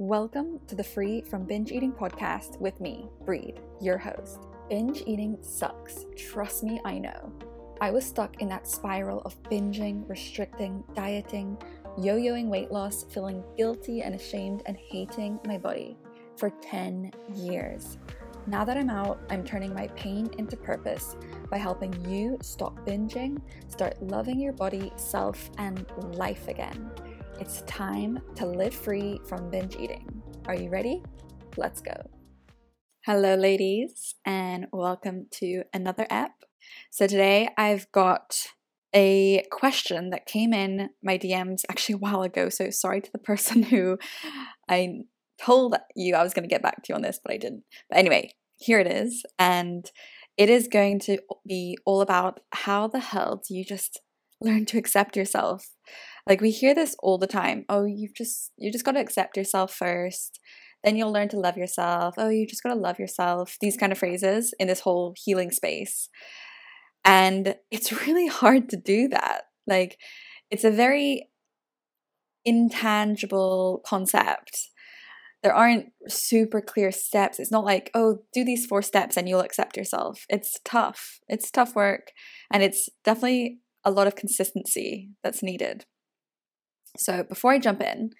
Welcome to the Free from Binge Eating podcast with me, Breed, your host. Binge eating sucks. Trust me, I know. I was stuck in that spiral of binging, restricting, dieting, yo yoing weight loss, feeling guilty and ashamed, and hating my body for 10 years. Now that I'm out, I'm turning my pain into purpose by helping you stop binging, start loving your body, self, and life again. It's time to live free from binge eating. Are you ready? Let's go. Hello, ladies, and welcome to another app. So, today I've got a question that came in my DMs actually a while ago. So, sorry to the person who I told you I was going to get back to you on this, but I didn't. But anyway, here it is. And it is going to be all about how the hell do you just learn to accept yourself? Like we hear this all the time. Oh, you've just you just got to accept yourself first. Then you'll learn to love yourself. Oh, you just got to love yourself. These kind of phrases in this whole healing space. And it's really hard to do that. Like it's a very intangible concept. There aren't super clear steps. It's not like, oh, do these four steps and you'll accept yourself. It's tough. It's tough work. And it's definitely a lot of consistency that's needed. So before I jump in,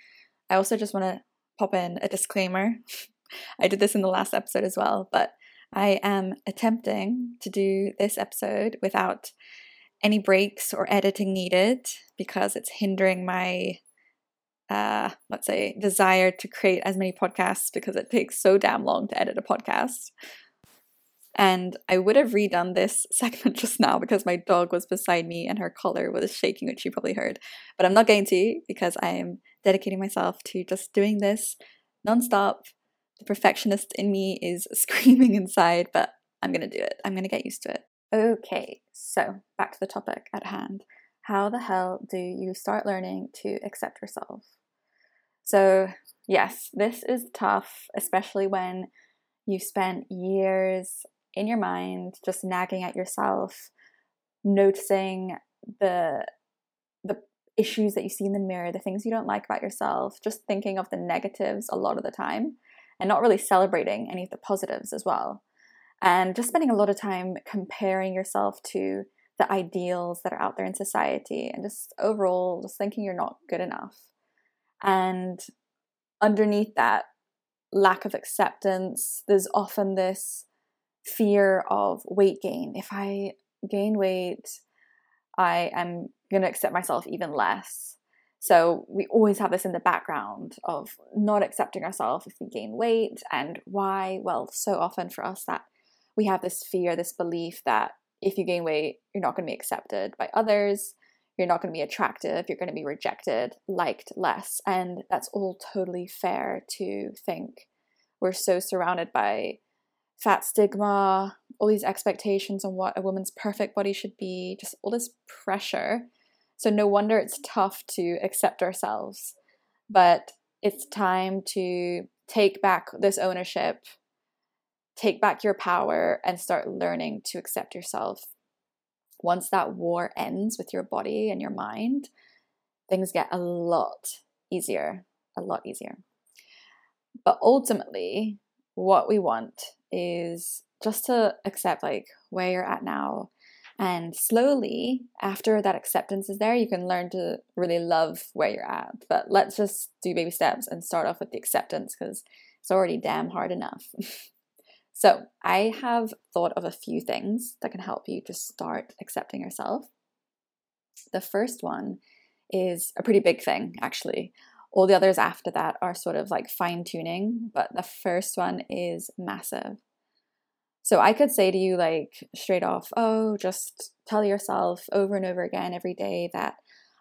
I also just want to pop in a disclaimer. I did this in the last episode as well, but I am attempting to do this episode without any breaks or editing needed because it's hindering my uh let's say desire to create as many podcasts because it takes so damn long to edit a podcast and I would have redone this segment just now because my dog was beside me and her collar was shaking, which you probably heard. But I'm not going to because I am dedicating myself to just doing this nonstop. The perfectionist in me is screaming inside, but I'm going to do it. I'm going to get used to it. Okay, so back to the topic at hand. How the hell do you start learning to accept yourself? So, yes, this is tough, especially when you've spent years in your mind, just nagging at yourself, noticing the the issues that you see in the mirror, the things you don't like about yourself, just thinking of the negatives a lot of the time and not really celebrating any of the positives as well. And just spending a lot of time comparing yourself to the ideals that are out there in society and just overall just thinking you're not good enough. And underneath that lack of acceptance, there's often this fear of weight gain. If I gain weight, I am going to accept myself even less. So we always have this in the background of not accepting ourselves if we gain weight and why. Well, so often for us that we have this fear, this belief that if you gain weight, you're not going to be accepted by others, you're not going to be attractive, you're going to be rejected, liked less. And that's all totally fair to think. We're so surrounded by fat stigma, all these expectations on what a woman's perfect body should be, just all this pressure. So, no wonder it's tough to accept ourselves. But it's time to take back this ownership, take back your power, and start learning to accept yourself. Once that war ends with your body and your mind, things get a lot easier, a lot easier. But ultimately, what we want is just to accept like where you're at now. And slowly after that acceptance is there you can learn to really love where you're at. But let's just do baby steps and start off with the acceptance because it's already damn hard enough. So i have thought of a few things that can help you to start accepting yourself. The first one is a pretty big thing actually. All the others after that are sort of like fine tuning, but the first one is massive. So I could say to you, like, straight off, oh, just tell yourself over and over again every day that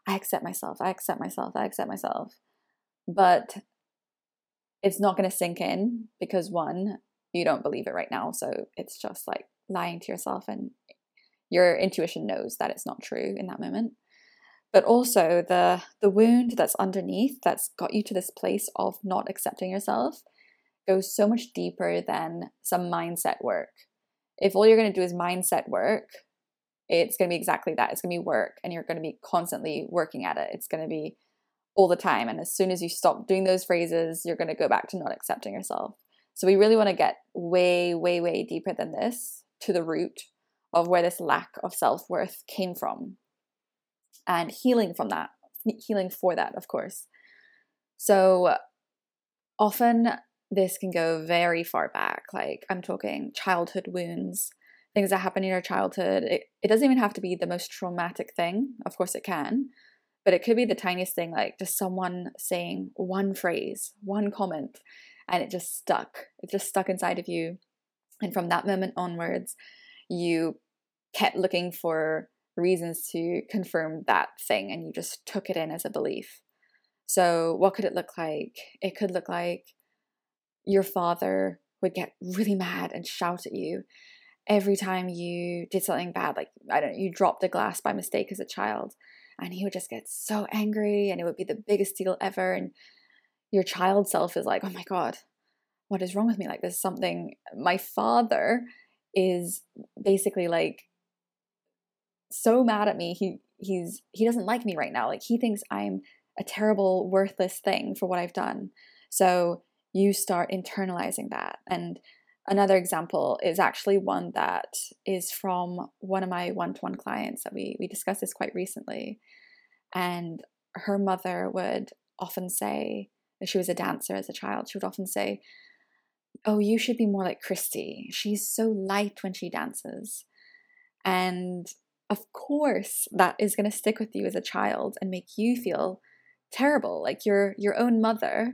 I accept myself, I accept myself, I accept myself. But it's not going to sink in because one, you don't believe it right now. So it's just like lying to yourself, and your intuition knows that it's not true in that moment but also the the wound that's underneath that's got you to this place of not accepting yourself goes so much deeper than some mindset work if all you're going to do is mindset work it's going to be exactly that it's going to be work and you're going to be constantly working at it it's going to be all the time. And as soon as you stop doing those phrases, you're going to go back to not accepting yourself. So we really want to get way, way, way deeper than this to the root of where this lack of self worth came from and healing from that, healing for that, of course. So often this can go very far back. Like I'm talking childhood wounds, things that happen in your childhood. It, it doesn't even have to be the most traumatic thing. Of course, it can, but it could be the tiniest thing, like just someone saying one phrase, one comment, and it just stuck. It just stuck inside of you. And from that moment onwards, you kept looking for reasons to confirm that thing and you just took it in as a belief. So, what could it look like? It could look like your father would get really mad and shout at you every time you did something bad, like I don't know, you dropped a glass by mistake as a child, and he would just get so angry and it would be the biggest deal ever. And your child self is like, oh my God, what is wrong with me? Like, there's something. My father is basically like so mad at me. He he's he doesn't like me right now. Like he thinks I'm a terrible, worthless thing for what I've done. So you start internalizing that. And another example is actually one that is from one of my one-to-one clients that we we discussed this quite recently. And her mother would often say, she was a dancer as a child, she would often say, Oh, you should be more like Christy. She's so light when she dances. And of course, that is going to stick with you as a child and make you feel terrible. Like your your own mother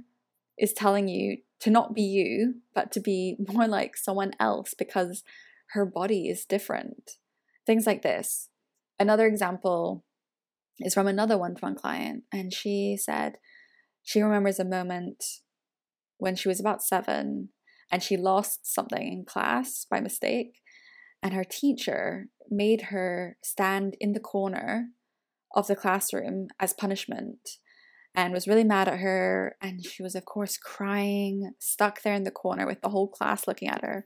is telling you to not be you, but to be more like someone else because her body is different. Things like this. Another example is from another one to one client, and she said she remembers a moment when she was about seven and she lost something in class by mistake, and her teacher made her stand in the corner of the classroom as punishment and was really mad at her. And she was, of course, crying, stuck there in the corner with the whole class looking at her.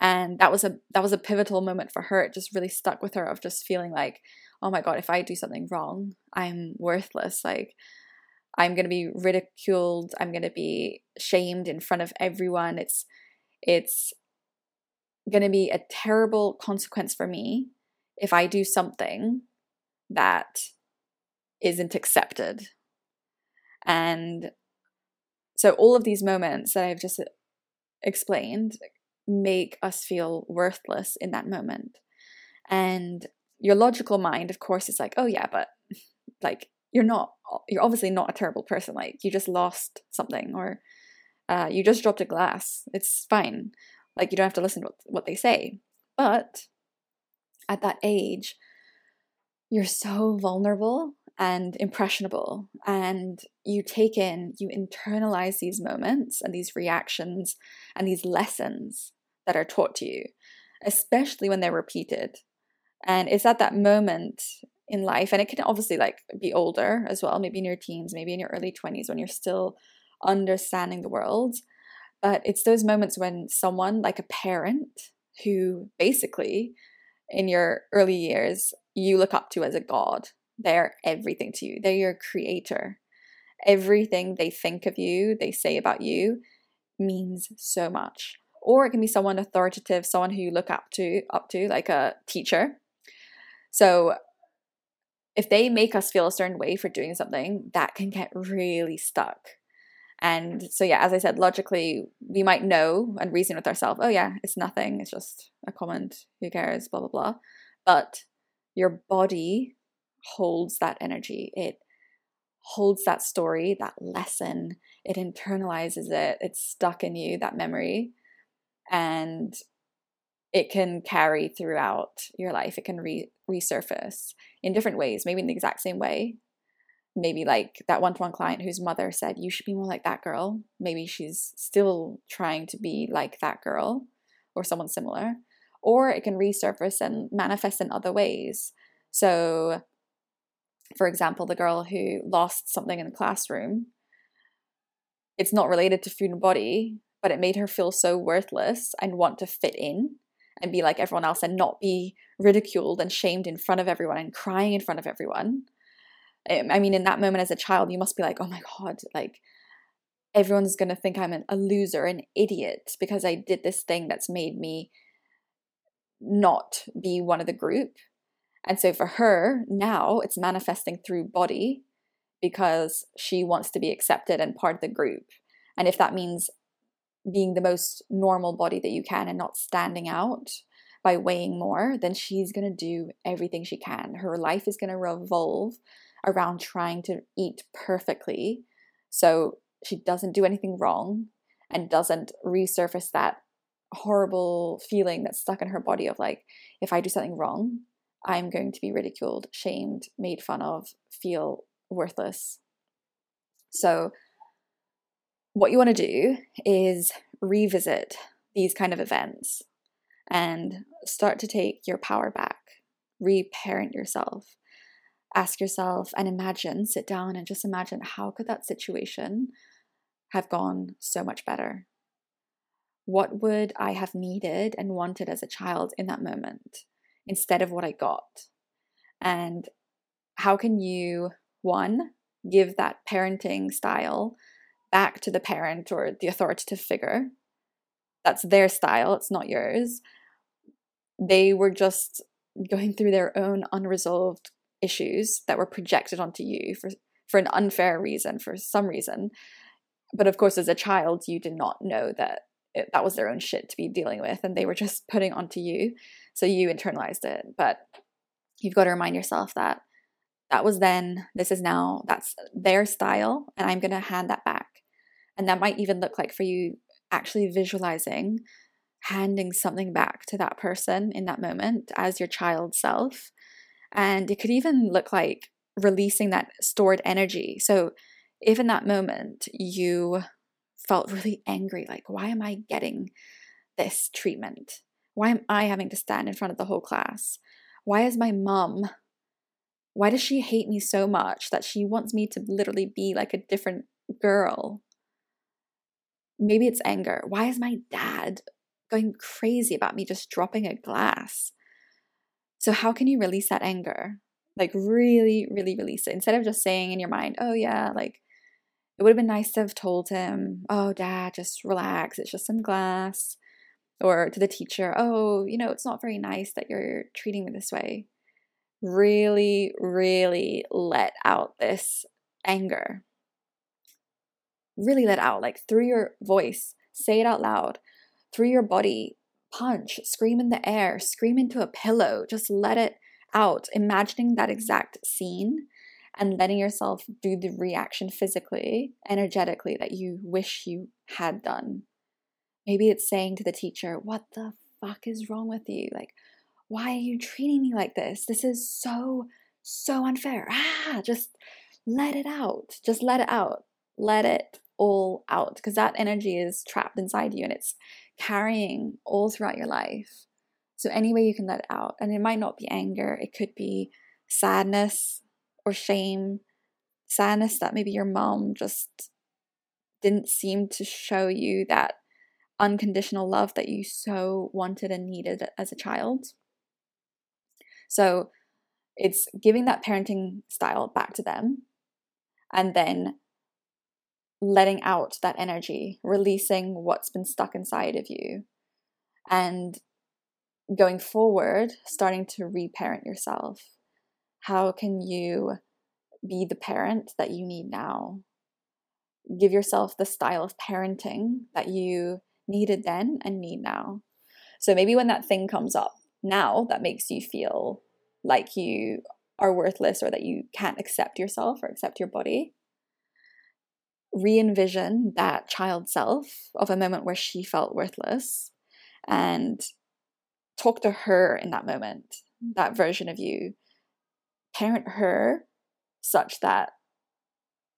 And that was a that was a pivotal moment for her. It just really stuck with her of just feeling like, oh my god, if I do something wrong, I'm worthless. Like I'm gonna be ridiculed. I'm gonna be shamed in front of everyone. It's it's gonna be a terrible consequence for me if I do something that isn't accepted and so all of these moments that I've just explained make us feel worthless in that moment. And your logical mind, of course, is like, oh, yeah, but like you're not, you're obviously not a terrible person. Like you just lost something or uh, you just dropped a glass. It's fine. Like you don't have to listen to what they say. But at that age, you're so vulnerable and impressionable. And you take in, you internalize these moments and these reactions and these lessons that are taught to you, especially when they're repeated. And it's at that moment in life, and it can obviously like be older as well, maybe in your teens, maybe in your early 20s when you're still understanding the world. But it's those moments when someone, like a parent, who basically in your early years you look up to as a god they're everything to you. They're your creator. Everything they think of you, they say about you, means so much. Or it can be someone authoritative, someone who you look up to, up to, like a teacher. So if they make us feel a certain way for doing something, that can get really stuck. And so, yeah, as I said, logically, we might know and reason with ourselves, oh, yeah, it's nothing. It's just a comment. Who cares? Blah, blah, blah. But your body holds that energy. It holds that story, that lesson. It internalizes it. It's stuck in you, that memory. And it can carry throughout your life. It can re- resurface in different ways, maybe in the exact same way. Maybe like that one to one client whose mother said, You should be more like that girl. Maybe she's still trying to be like that girl or someone similar. Or it can resurface and manifest in other ways. So for example, the girl who lost something in the classroom, it's not related to food and body, but it made her feel so worthless and want to fit in and be like everyone else and not be ridiculed and shamed in front of everyone and crying in front of everyone. Um, I mean, in that moment as a child, you must be like, oh my God, like everyone's going to think I'm a loser, an idiot, because I did this thing that's made me not be one of the group. And so for her, now it's manifesting through body because she wants to be accepted and part of the group. And if that means being the most normal body that you can and not standing out by weighing more, then she's going to do everything she can. Her life is going to revolve around trying to eat perfectly so she doesn't do anything wrong and doesn't resurface that horrible feeling that's stuck in her body of like if i do something wrong i'm going to be ridiculed shamed made fun of feel worthless. So what you want to do is revisit these kind of events and start to take your power back. Reparent yourself. Ask yourself and imagine, sit down and just imagine how could that situation have gone so much better? What would I have needed and wanted as a child in that moment instead of what I got? And how can you, one, give that parenting style back to the parent or the authoritative figure? That's their style, it's not yours. They were just going through their own unresolved issues that were projected onto you for for an unfair reason for some reason but of course as a child you did not know that it, that was their own shit to be dealing with and they were just putting onto you. So you internalized it but you've got to remind yourself that that was then this is now that's their style and i'm going to hand that back. And that might even look like for you actually visualizing handing something back to that person in that moment as your child self. And it could even look like releasing that stored energy. So, if in that moment you felt really angry, like, why am I getting this treatment? Why am I having to stand in front of the whole class? Why is my mom, why does she hate me so much that she wants me to literally be like a different girl? Maybe it's anger. Why is my dad going crazy about me just dropping a glass? So, how can you release that anger? Like, really, really release it instead of just saying in your mind, oh, yeah, like it would have been nice to have told him, oh, dad, just relax. It's just some glass. Or to the teacher, oh, you know, it's not very nice that you're treating me this way. Really, really let out this anger. Really let out, like through your voice, say it out loud, through your body, punch, scream in the air, scream into a pillow, just let it out, imagining that exact scene and letting yourself do the reaction physically, energetically that you wish you had done. Maybe it's saying to the teacher, What the fuck is wrong with you? Like, why are you treating me like this? This is so, so unfair. Ah, just let it out. Just let it out. Let it all out because that energy is trapped inside you and it's carrying all throughout your life. So, any way you can let it out, and it might not be anger, it could be sadness or shame, sadness that maybe your mom just didn't seem to show you that unconditional love that you so wanted and needed as a child. So, it's giving that parenting style back to them and then letting out that energy, releasing what's been stuck inside of you, and going forward, starting to reparent yourself. How can you be the parent that you need now? Give yourself the style of parenting that you needed then and need now. So maybe when that thing comes up now that makes you feel like you are worthless or that you can't accept yourself or accept your body, re envision that child self of a moment where she felt worthless and talk to her in that moment, that version of you. Parent her such that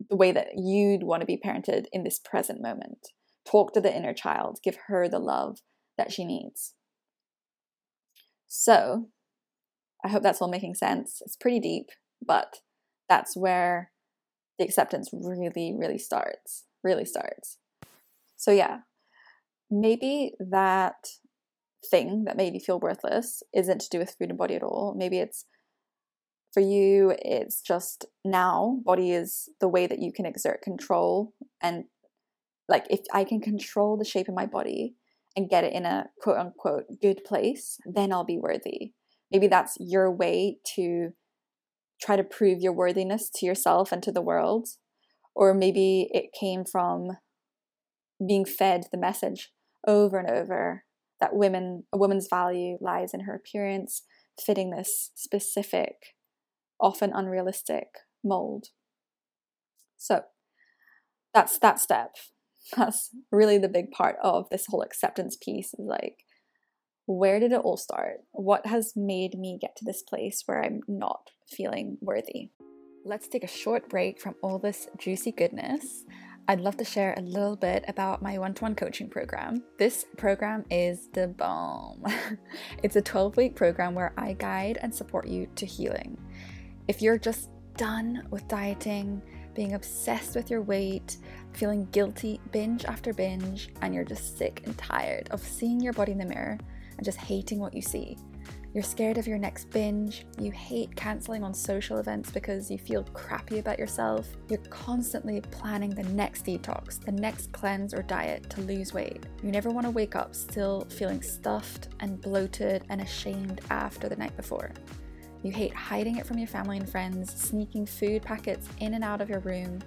the way that you'd want to be parented in this present moment. Talk to the inner child, give her the love that she needs. So, I hope that's all making sense. It's pretty deep, but that's where the acceptance really, really starts. Really starts. So, yeah, maybe that thing that made you feel worthless isn't to do with food and body at all. Maybe it's For you, it's just now, body is the way that you can exert control. And like, if I can control the shape of my body and get it in a quote unquote good place, then I'll be worthy. Maybe that's your way to try to prove your worthiness to yourself and to the world. Or maybe it came from being fed the message over and over that women a woman's value lies in her appearance fitting this specific often unrealistic mold so that's that step that's really the big part of this whole acceptance piece is like where did it all start what has made me get to this place where i'm not feeling worthy let's take a short break from all this juicy goodness I'd love to share a little bit about my one to one coaching program. This program is the bomb. it's a 12 week program where I guide and support you to healing. If you're just done with dieting, being obsessed with your weight, feeling guilty binge after binge, and you're just sick and tired of seeing your body in the mirror and just hating what you see, you're scared of your next binge. You hate cancelling on social events because you feel crappy about yourself. You're constantly planning the next detox, the next cleanse or diet to lose weight. You never want to wake up still feeling stuffed and bloated and ashamed after the night before. You hate hiding it from your family and friends, sneaking food packets in and out of your room,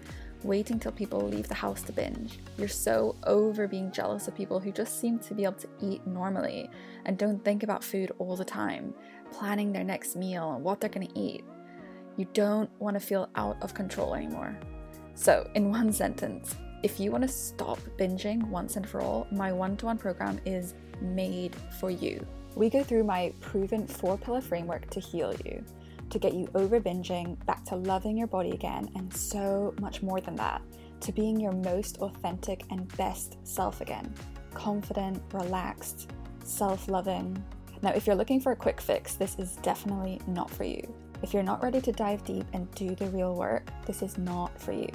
waiting till people leave the house to binge. You're so over being jealous of people who just seem to be able to eat normally and don't think about food all the time, planning their next meal and what they're going to eat. You don't want to feel out of control anymore. So, in one sentence, if you want to stop binging once and for all, my one to one program is made for you. We go through my proven four pillar framework to heal you to get you over binging, back to loving your body again, and so much more than that, to being your most authentic and best self again. Confident, relaxed, self loving. Now, if you're looking for a quick fix, this is definitely not for you. If you're not ready to dive deep and do the real work, this is not for you.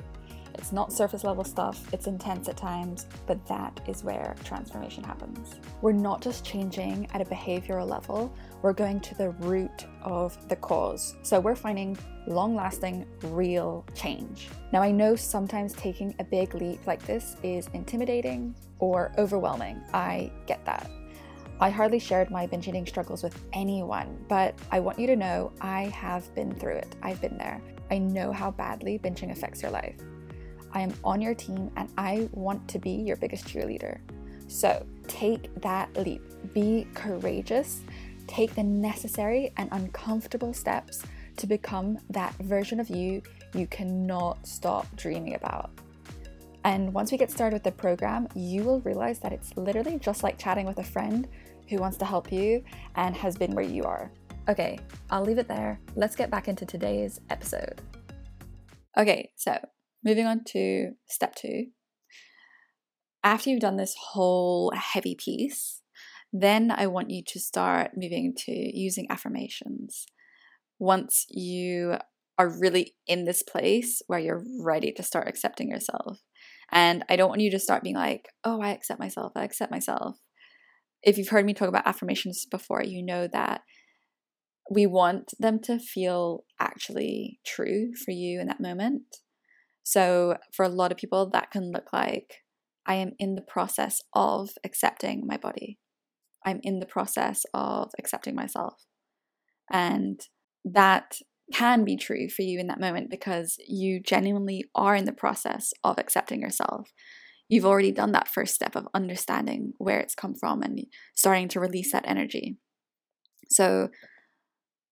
It's not surface level stuff, it's intense at times, but that is where transformation happens. We're not just changing at a behavioral level, we're going to the root of the cause. So we're finding long lasting, real change. Now, I know sometimes taking a big leap like this is intimidating or overwhelming. I get that. I hardly shared my binge eating struggles with anyone, but I want you to know I have been through it. I've been there. I know how badly binging affects your life. I am on your team and I want to be your biggest cheerleader. So take that leap, be courageous, take the necessary and uncomfortable steps to become that version of you you cannot stop dreaming about. And once we get started with the program, you will realize that it's literally just like chatting with a friend who wants to help you and has been where you are. Okay, I'll leave it there. Let's get back into today's episode. Okay, so moving on to step two. After you've done this whole heavy piece, then I want you to start moving to using affirmations. Once you are really in this place where you're ready to start accepting yourself. And I don't want you to start being like, oh, I accept myself, I accept myself. If you've heard me talk about affirmations before, you know that we want them to feel actually true for you in that moment. So, for a lot of people, that can look like I am in the process of accepting my body. I'm in the process of accepting myself. And that can be true for you in that moment because you genuinely are in the process of accepting yourself. You've already done that first step of understanding where it's come from and starting to release that energy. So,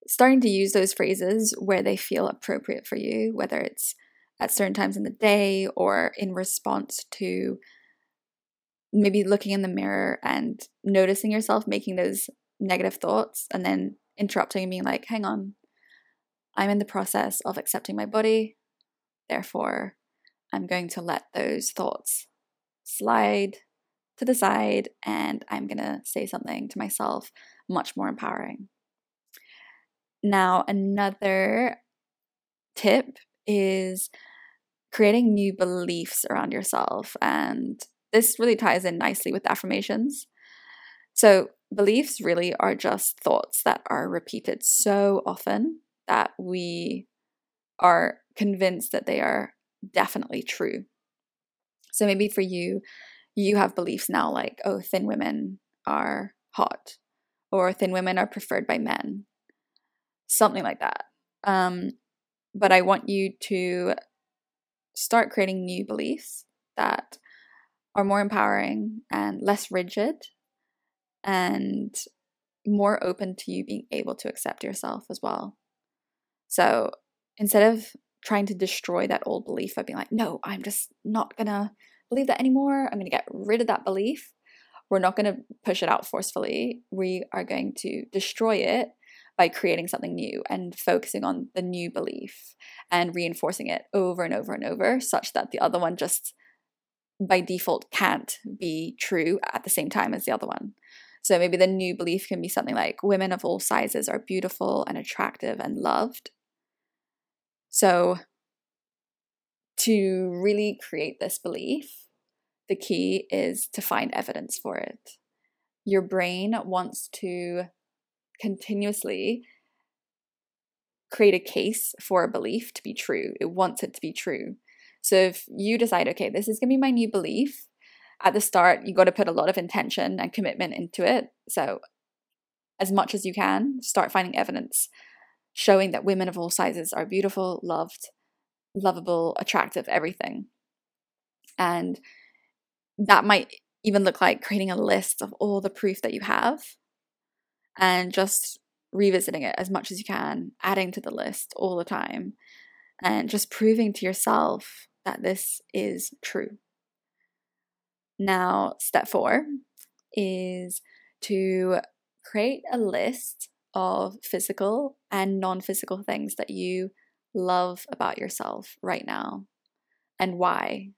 starting to use those phrases where they feel appropriate for you, whether it's at certain times in the day or in response to maybe looking in the mirror and noticing yourself making those negative thoughts and then interrupting and being like, hang on, I'm in the process of accepting my body. Therefore, I'm going to let those thoughts slide to the side and I'm going to say something to myself much more empowering. Now, another tip is creating new beliefs around yourself. And this really ties in nicely with affirmations. So, beliefs really are just thoughts that are repeated so often that we are convinced that they are definitely true. So maybe for you, you have beliefs now like, oh, thin women are hot, or thin women are preferred by men, something like that. Um, but I want you to start creating new beliefs that are more empowering and less rigid and more open to you being able to accept yourself as well. So instead of trying to destroy that old belief by being like, no, I'm just not gonna believe that anymore, I'm gonna get rid of that belief, we're not gonna push it out forcefully. We are going to destroy it by creating something new and focusing on the new belief and reinforcing it over and over and over, such that the other one just by default can't be true at the same time as the other one. So maybe the new belief can be something like women of all sizes are beautiful and attractive and loved. So to really create this belief, the key is to find evidence for it. Your brain wants to continuously create a case for a belief to be true. It wants it to be true. So if you decide, okay, this is going to be my new belief, at the start, you got to put a lot of intention and commitment into it. So as much as you can, start finding evidence showing that women of all sizes are beautiful, loved, lovable, attractive, everything. And that might even look like creating a list of all the proof that you have and just revisiting it as much as you can, adding to the list all the time, and just proving to yourself that this is true. Now, step four is to create a list of physical and non physical things that you love about yourself right now and why.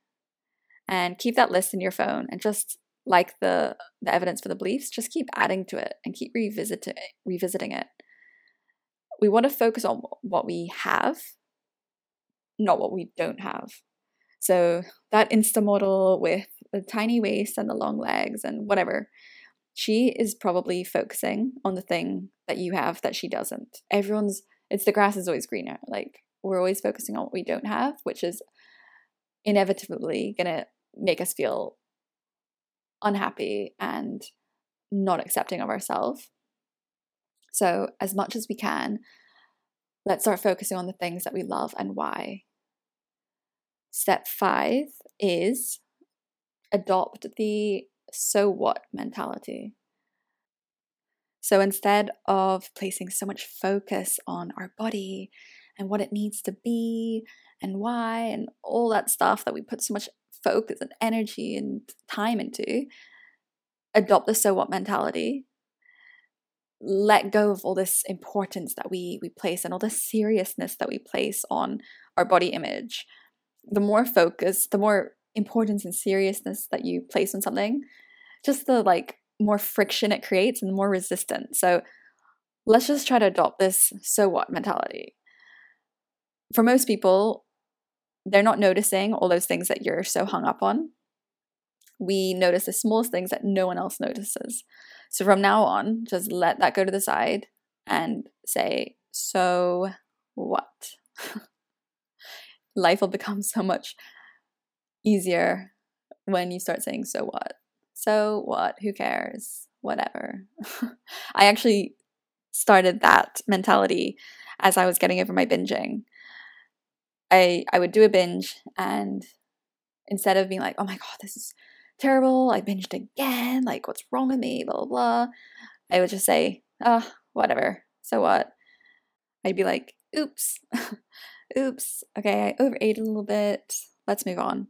And keep that list in your phone and just like the the evidence for the beliefs, just keep adding to it and keep revisiting revisiting it. We want to focus on what we have, not what we don't have. So that Insta model with the tiny waist and the long legs and whatever, she is probably focusing on the thing that you have that she doesn't. Everyone's it's the grass is always greener. Like we're always focusing on what we don't have, which is inevitably gonna make us feel unhappy and not accepting of ourselves. So, as much as we can, let's start focusing on the things that we love and why. Step five is adopt the so what mentality. So instead of placing so much focus on our body and what it needs to be and why and all that stuff that we put so much focus and energy and time into, adopt the so what mentality. Let go of all this importance that we we place and all the seriousness that we place on our body image. The more focus, the more importance and seriousness that you place on something, just the like more friction it creates and the more resistance. So let's just try to adopt this so what mentality. For most people, they're not noticing all those things that you're so hung up on. We notice the smallest things that no one else notices. So from now on, just let that go to the side and say, so what? Life will become so much easier when you start saying, so what? So what? Who cares? Whatever. I actually started that mentality as I was getting over my binging. I I would do a binge and instead of being like, oh my god, this is terrible, I binged again, like what's wrong with me, blah blah blah, I would just say, oh, whatever. So what? I'd be like, oops, oops, okay, I overate a little bit. Let's move on.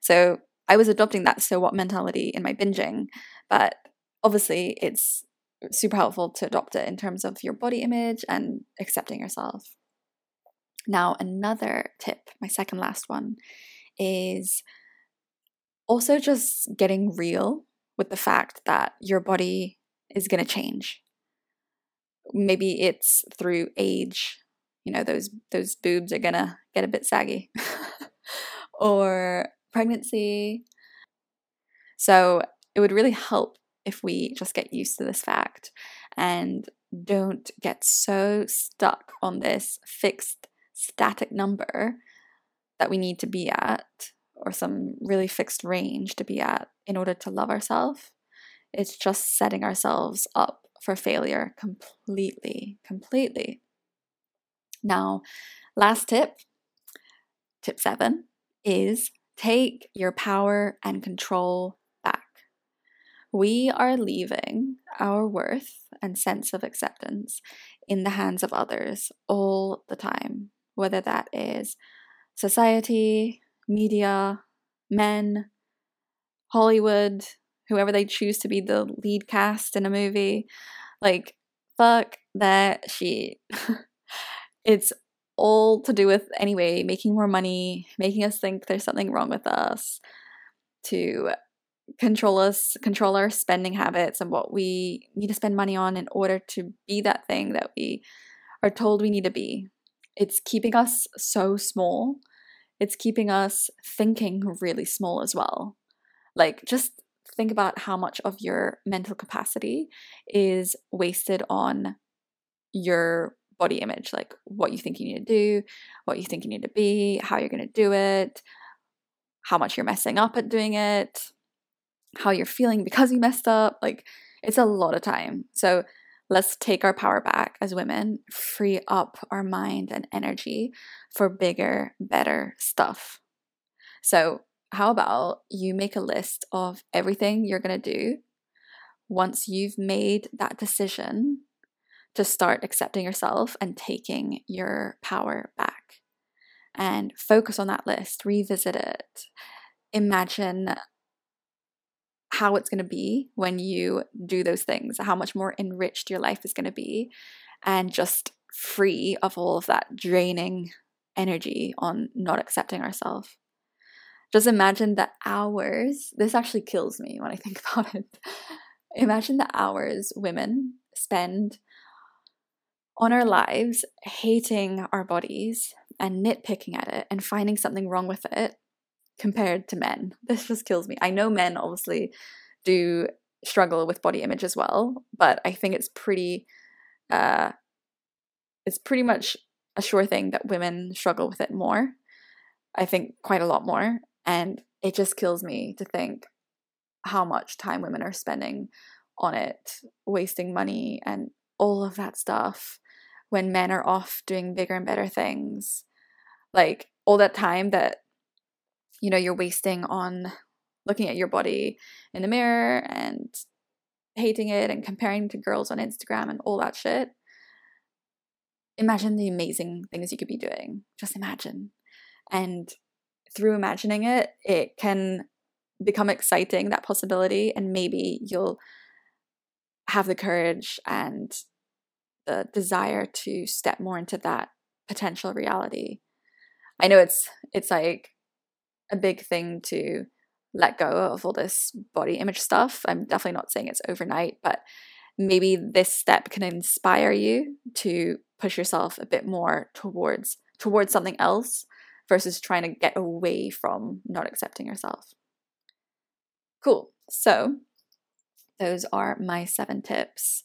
So I was adopting that so what mentality in my binging, but obviously it's super helpful to adopt it in terms of your body image and accepting yourself. Now, another tip, my second last one, is also just getting real with the fact that your body is going to change. Maybe it's through age, you know, those those boobs are going to get a bit saggy. or pregnancy. So, it would really help if we just get used to this fact and don't get so stuck on this fixed static number that we need to be at or some really fixed range to be at in order to love ourselves. It's just setting ourselves up for failure completely, completely. Now, last tip, tip seven, is take your power and control back. We are leaving our worth and sense of acceptance in the hands of others all the time, whether that is society, media, men, Hollywood, whoever they choose to be the lead cast in a movie. Like, fuck that shit. it's all to do with, anyway, making more money, making us think there's something wrong with us, to control us, control our spending habits and what we need to spend money on in order to be that thing that we are told we need to be. It's keeping us so small. It's keeping us thinking really small as well. Like, just think about how much of your mental capacity is wasted on your body image, like what you think you need to do, what you think you need to be, how you're going to do it, how much you're messing up at doing it, how you're feeling because you messed up. Like, it's a lot of time. So, let's take our power back as women, free up our mind and energy for bigger, better stuff. So, how about you make a list of everything you're going to do once you've made that decision to start accepting yourself and taking your power back? And focus on that list, revisit it, imagine how it's going to be when you do those things, how much more enriched your life is going to be, and just free of all of that draining energy on not accepting ourselves just imagine the hours. This actually kills me when I think about it. Imagine the hours women spend on our lives hating our bodies and nitpicking at it and finding something wrong with it compared to men. This just kills me. I know men obviously do struggle with body image as well, but I think it's pretty uh it's pretty much a sure thing that women struggle with it more. I think quite a lot more. And it just kills me to think how much time women are spending on it, wasting money and all of that stuff when men are off doing bigger and better things. Like all that time that, you know, you're wasting on looking at your body in the mirror and hating it and comparing to girls on Instagram and all that shit. Imagine the amazing things you could be doing. Just imagine. And through imagining it, it can become exciting, that possibility, and maybe you'll have the courage and the desire to step more into that potential reality. I know it's it's like a big thing to let go of all this body image stuff. I'm definitely not saying it's overnight, but maybe this step can inspire you to push yourself a bit more towards towards something else versus trying to get away from not accepting yourself. Cool. So, those are my seven tips.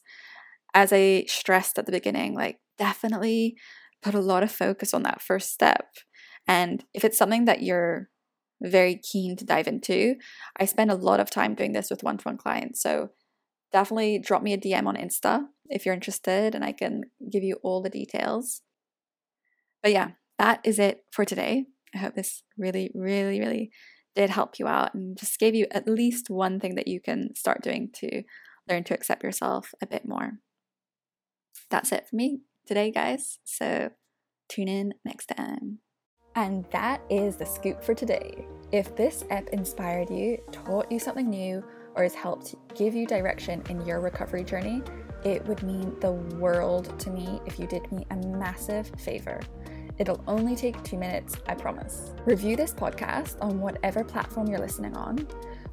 As I stressed at the beginning, like definitely put a lot of focus on that first step. And if it's something that you're very keen to dive into, I spend a lot of time doing this with one to one clients. So definitely drop me a DM on Insta if you're interested and I can give you all the details. But yeah, that is it for today. I hope this really, really, really did help you out and just gave you at least one thing that you can start doing to learn to accept yourself a bit more. That's it for me today, guys. So tune in next time. And that is the scoop for today. If this ep inspired you, taught you something new, or has helped give you direction in your recovery journey, it would mean the world to me if you did me a massive favor It'll only take two minutes, I promise. Review this podcast on whatever platform you're listening on.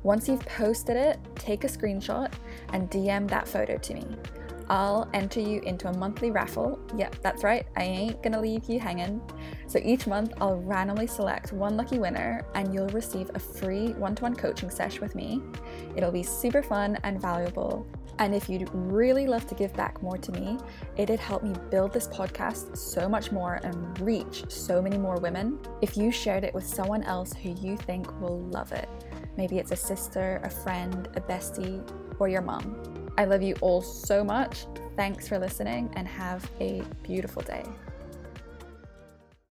Once you've posted it, take a screenshot and DM that photo to me. I'll enter you into a monthly raffle. Yep, that's right, I ain't gonna leave you hanging. So each month, I'll randomly select one lucky winner and you'll receive a free one to one coaching session with me. It'll be super fun and valuable And if you'd really love to give back more to me, it'd help me build this podcast so much more and reach so many more women if you shared it with someone else who you think will love it. Maybe it's a sister, a friend, a bestie, or your mom. I love you all so much. Thanks for listening and have a beautiful day.